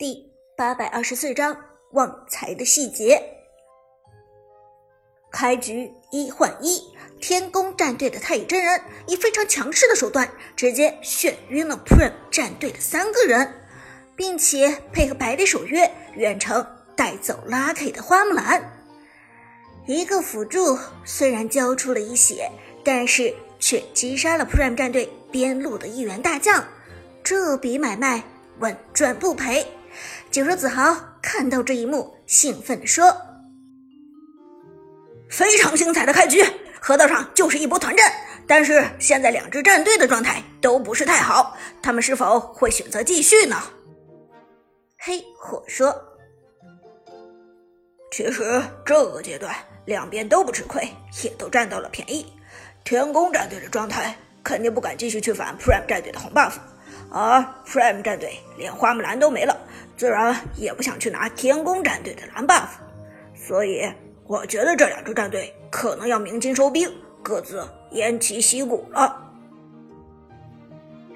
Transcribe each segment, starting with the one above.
第八百二十四章旺财的细节。开局一换一，天宫战队的太乙真人以非常强势的手段，直接眩晕了 Prime 战队的三个人，并且配合百里守约远程带走 Lucky 的花木兰。一个辅助虽然交出了一血，但是却击杀了 Prime 战队边路的一员大将，这笔买卖稳赚不赔。九州子豪看到这一幕，兴奋地说：“非常精彩的开局，河道上就是一波团战。但是现在两支战队的状态都不是太好，他们是否会选择继续呢？”黑火说：“其实这个阶段两边都不吃亏，也都占到了便宜。天宫战队的状态肯定不敢继续去反 Prime 战队的红 buff，而 Prime 战队连花木兰都没了。”自然也不想去拿天宫战队的蓝 buff，所以我觉得这两支战队可能要鸣金收兵，各自偃旗息鼓了。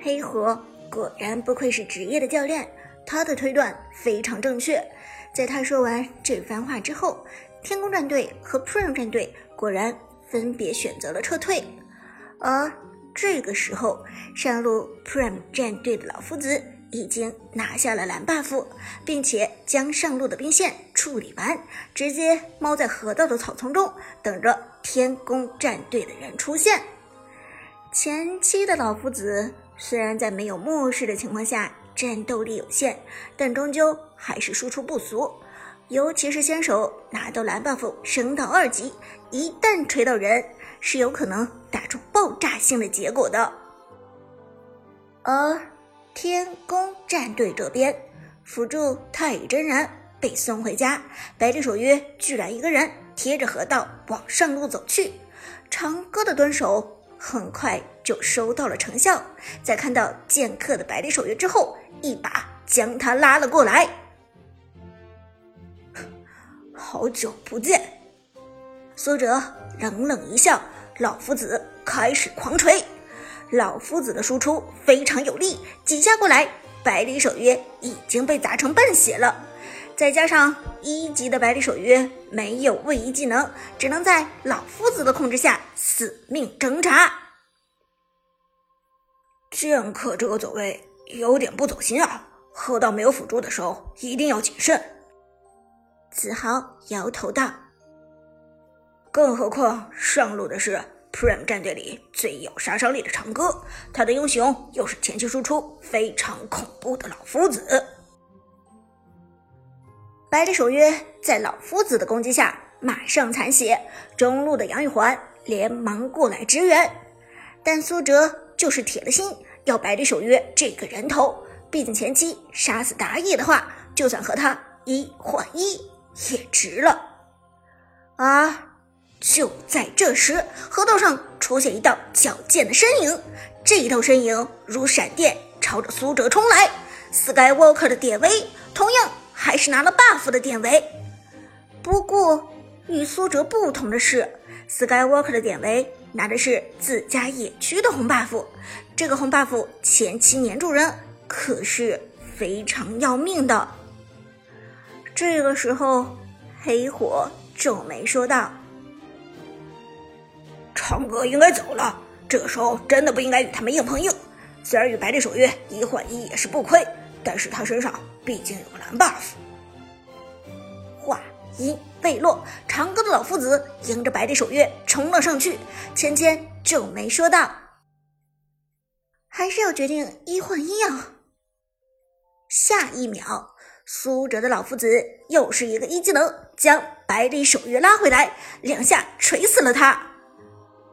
黑河果然不愧是职业的教练，他的推断非常正确。在他说完这番话之后，天宫战队和 Prime 战队果然分别选择了撤退，而这个时候上路 Prime 战队的老夫子。已经拿下了蓝 buff，并且将上路的兵线处理完，直接猫在河道的草丛中等着天宫战队的人出现。前期的老夫子虽然在没有末世的情况下战斗力有限，但终究还是输出不俗。尤其是先手拿到蓝 buff 升到二级，一旦锤到人，是有可能打出爆炸性的结果的。而天宫战队这边，辅助太乙真人被送回家，百里守约居然一个人贴着河道往上路走去。长歌的蹲守很快就收到了成效，在看到剑客的百里守约之后，一把将他拉了过来。好久不见，苏哲冷冷一笑，老夫子开始狂锤。老夫子的输出非常有力，几下过来，百里守约已经被砸成半血了。再加上一级的百里守约没有位移技能，只能在老夫子的控制下死命挣扎。剑客这个走位有点不走心啊！河道没有辅助的时候一定要谨慎。子豪摇头道：“更何况上路的是……” Prime 战队里最有杀伤力的长歌，他的英雄又是前期输出非常恐怖的老夫子。百里守约在老夫子的攻击下马上残血，中路的杨玉环连忙过来支援，但苏哲就是铁了心要百里守约这个人头，毕竟前期杀死打野的话，就算和他一换一也值了。啊！就在这时，河道上出现一道矫健的身影，这一道身影如闪电朝着苏哲冲来。Skywalker 的典韦同样还是拿了 buff 的典韦，不过与苏哲不同的是，Skywalker 的典韦拿的是自家野区的红 buff，这个红 buff 前期黏住人可是非常要命的。这个时候，黑火皱眉说道。长歌应该走了，这个时候真的不应该与他们硬碰硬。虽然与百里守约一换一也是不亏，但是他身上毕竟有个蓝 buff。话音未落，长歌的老夫子迎着百里守约冲了上去。芊芊皱眉说道：“还是要决定一换一啊！”下一秒，苏哲的老夫子又是一个一技能，将百里守约拉回来，两下锤死了他。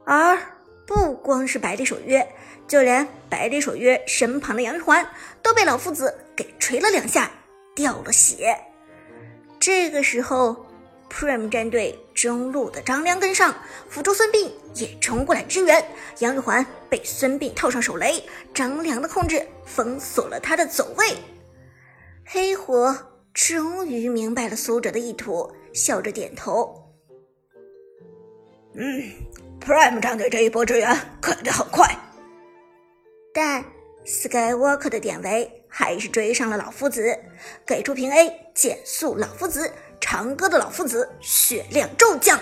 而不光是百里守约，就连百里守约身旁的杨玉环都被老夫子给锤了两下，掉了血。这个时候，Prime 战队中路的张良跟上，辅助孙膑也冲过来支援。杨玉环被孙膑套上手雷，张良的控制封锁了他的走位。黑火终于明白了苏哲的意图，笑着点头：“嗯。” Prime 战队这一波支援肯定很快，但 Skywalker 的典韦还是追上了老夫子，给出平 A 减速老夫子，长歌的老夫子血量骤降。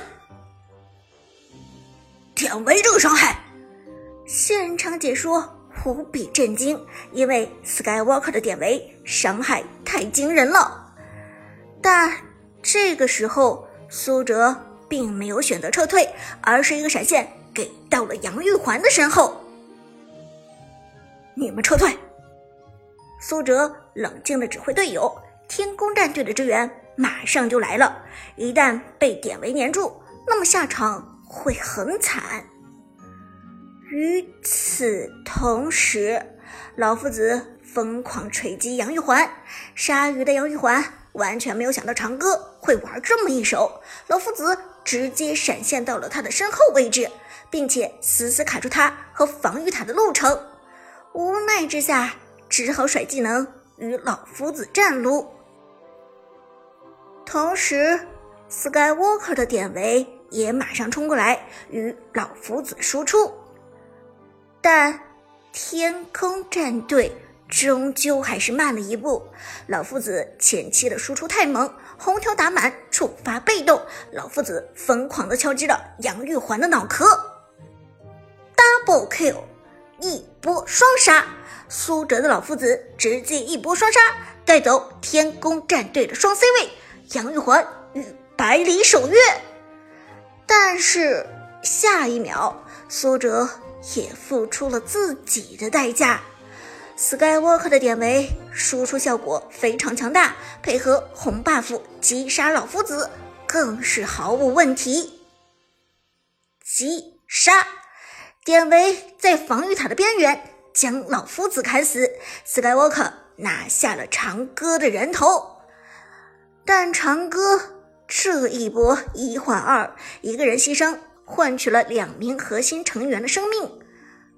典韦这个伤害，现场解说无比震惊，因为 Skywalker 的典韦伤害太惊人了。但这个时候，苏哲并没有选择撤退，而是一个闪现给到了杨玉环的身后。你们撤退。苏哲冷静的指挥队友，天宫战队的支援马上就来了。一旦被典韦粘住，那么下场会很惨。与此同时，老夫子疯狂锤击杨玉环，鲨鱼的杨玉环完全没有想到长歌会玩这么一手，老夫子直接闪现到了他的身后位置，并且死死卡住他和防御塔的路程。无奈之下。只好甩技能与老夫子战撸，同时，Skywalker 的典韦也马上冲过来与老夫子输出，但天空战队终究还是慢了一步。老夫子前期的输出太猛，红条打满触发被动，老夫子疯狂的敲击了杨玉环的脑壳，Double Kill，一波双杀。苏哲的老夫子直接一波双杀，带走天宫战队的双 C 位杨玉环与百里守约。但是下一秒，苏哲也付出了自己的代价。Skywalker 的典韦输出效果非常强大，配合红 buff 击杀老夫子更是毫无问题。击杀典韦在防御塔的边缘。将老夫子砍死，Skywalker 拿下了长歌的人头。但长歌这一波一换二，一个人牺牲换取了两名核心成员的生命，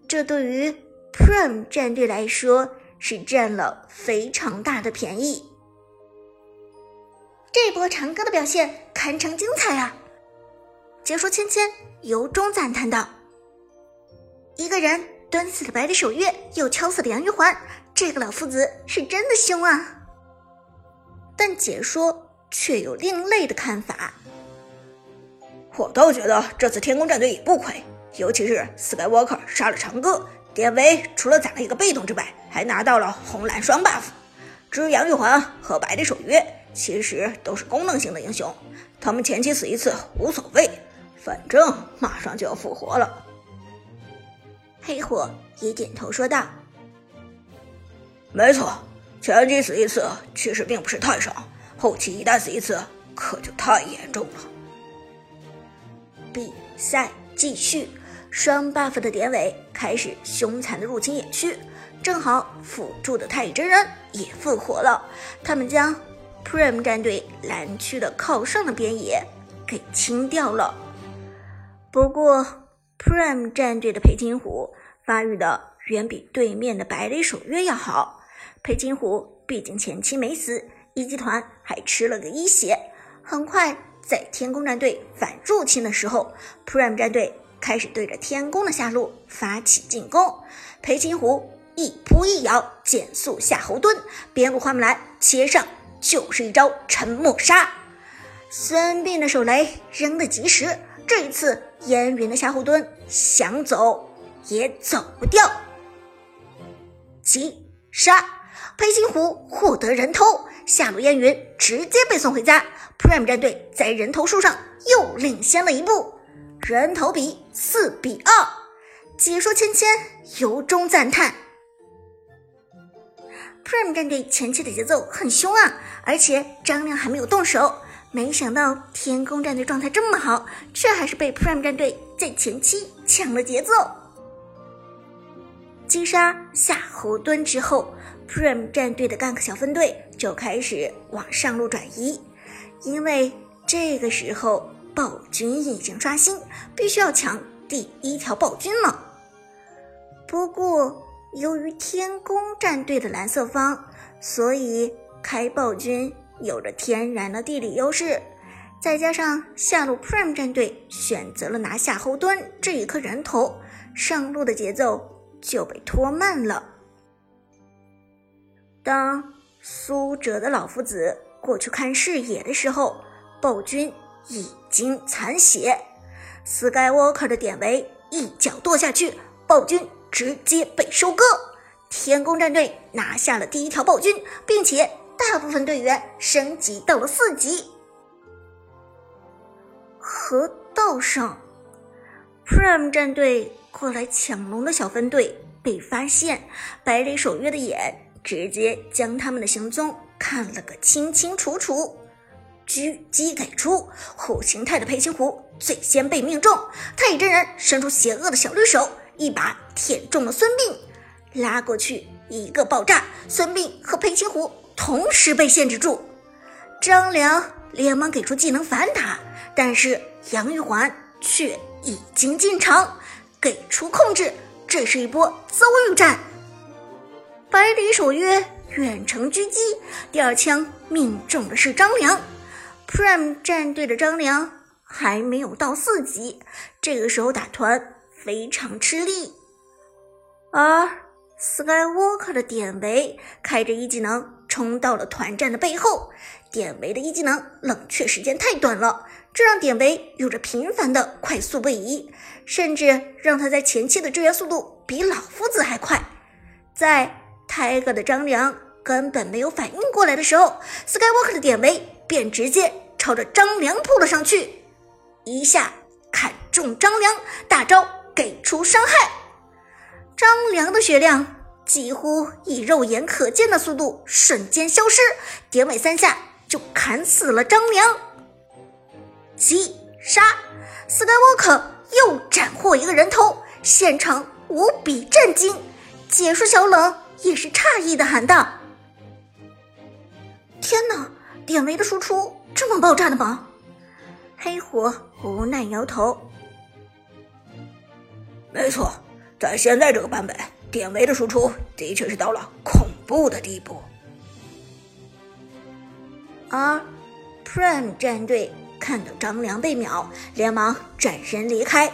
这对于 Prime 战队来说是占了非常大的便宜。这波长歌的表现堪称精彩啊！解说芊芊由衷赞叹道：“一个人。”端死了百里守月，又敲死了杨玉环，这个老夫子是真的凶啊！但解说却有另类的看法。我倒觉得这次天宫战队也不亏，尤其是 Skywalker 杀了长歌，典韦除了攒了一个被动之外，还拿到了红蓝双 buff。至于杨玉环和百里守约，其实都是功能性的英雄，他们前期死一次无所谓，反正马上就要复活了。黑火也点头说道：“没错，前期死一次其实并不是太少，后期一旦死一次，可就太严重了。”比赛继续，双 buff 的典韦开始凶残的入侵野区，正好辅助的太乙真人也复活了，他们将 Prime 战队蓝区的靠上的边野给清掉了。不过。Prime 战队的裴擒虎发育的远比对面的百里守约要好。裴擒虎毕竟前期没死，一级团还吃了个一血。很快，在天宫战队反入侵的时候，Prime 战队开始对着天宫的下路发起进攻。裴擒虎一扑一咬，减速夏侯惇，边路花木兰切上就是一招沉默杀。孙膑的手雷扔得及时。这一次，烟云的夏侯惇想走也走不掉。击杀，裴擒虎获得人头，下路烟云直接被送回家。Prime 战队在人头数上又领先了一步，人头比四比二。解说芊芊由衷赞叹：Prime 战队前期的节奏很凶啊，而且张亮还没有动手。没想到天宫战队状态这么好，却还是被 Prime 战队在前期抢了节奏。击杀夏侯惇之后，Prime 战队的 gank 小分队就开始往上路转移，因为这个时候暴君已经刷新，必须要抢第一条暴君了。不过，由于天宫战队的蓝色方，所以开暴君。有着天然的地理优势，再加上下路 Prime 战队选择了拿下后盾这一颗人头，上路的节奏就被拖慢了。当苏哲的老夫子过去看视野的时候，暴君已经残血。Skywalker 的典韦一脚跺下去，暴君直接被收割。天宫战队拿下了第一条暴君，并且大部分队员升级到了四级。河道上，Prime 战队过来抢龙的小分队被发现，百里守约的眼直接将他们的行踪看了个清清楚楚。狙击给出虎形态的裴擒虎最先被命中，太乙真人伸出邪恶的小绿手，一把舔中了孙膑，拉过去一个爆炸，孙膑和裴擒虎同时被限制住。张良连忙给出技能反打，但是杨玉环却已经进场给出控制，这是一波遭遇战。百里守约远程狙击，第二枪命中的是张良。Prime 战队的张良还没有到四级，这个时候打团非常吃力。而 Skywalker 的典韦开着一技能冲到了团战的背后，典韦的一技能冷却时间太短了，这让典韦有着频繁的快速位移，甚至让他在前期的支援速度比老夫子还快。在 Tiger 的张良根本没有反应过来的时候，Skywalker 的典韦便直接。朝着张良扑了上去，一下砍中张良，大招给出伤害。张良的血量几乎以肉眼可见的速度瞬间消失，典韦三下就砍死了张良。击杀，Skywalker 又斩获一个人头，现场无比震惊。解说小冷也是诧异的喊道：“天哪，典韦的输出！”这么爆炸的吗？黑虎无奈摇头。没错，在现在这个版本，典韦的输出的确是到了恐怖的地步。而 Prime 战队看到张良被秒，连忙转身离开。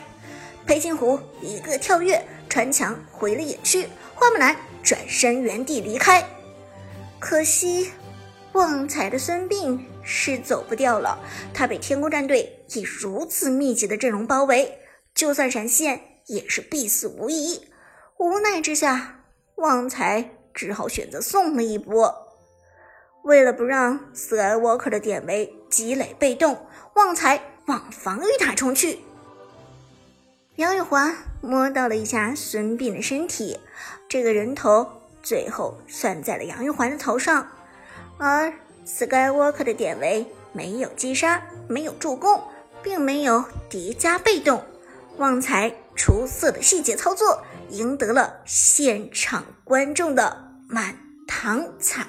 裴擒虎一个跳跃穿墙回了野区，花木兰转身原地离开。可惜。旺财的孙膑是走不掉了，他被天宫战队以如此密集的阵容包围，就算闪现也是必死无疑。无奈之下，旺财只好选择送了一波。为了不让 Skywalker 的典韦积累被动，旺财往防御塔冲去。杨玉环摸到了一下孙膑的身体，这个人头最后算在了杨玉环的头上。而 Skywalker 的典韦没有击杀，没有助攻，并没有叠加被动。旺财出色的细节操作，赢得了现场观众的满堂彩。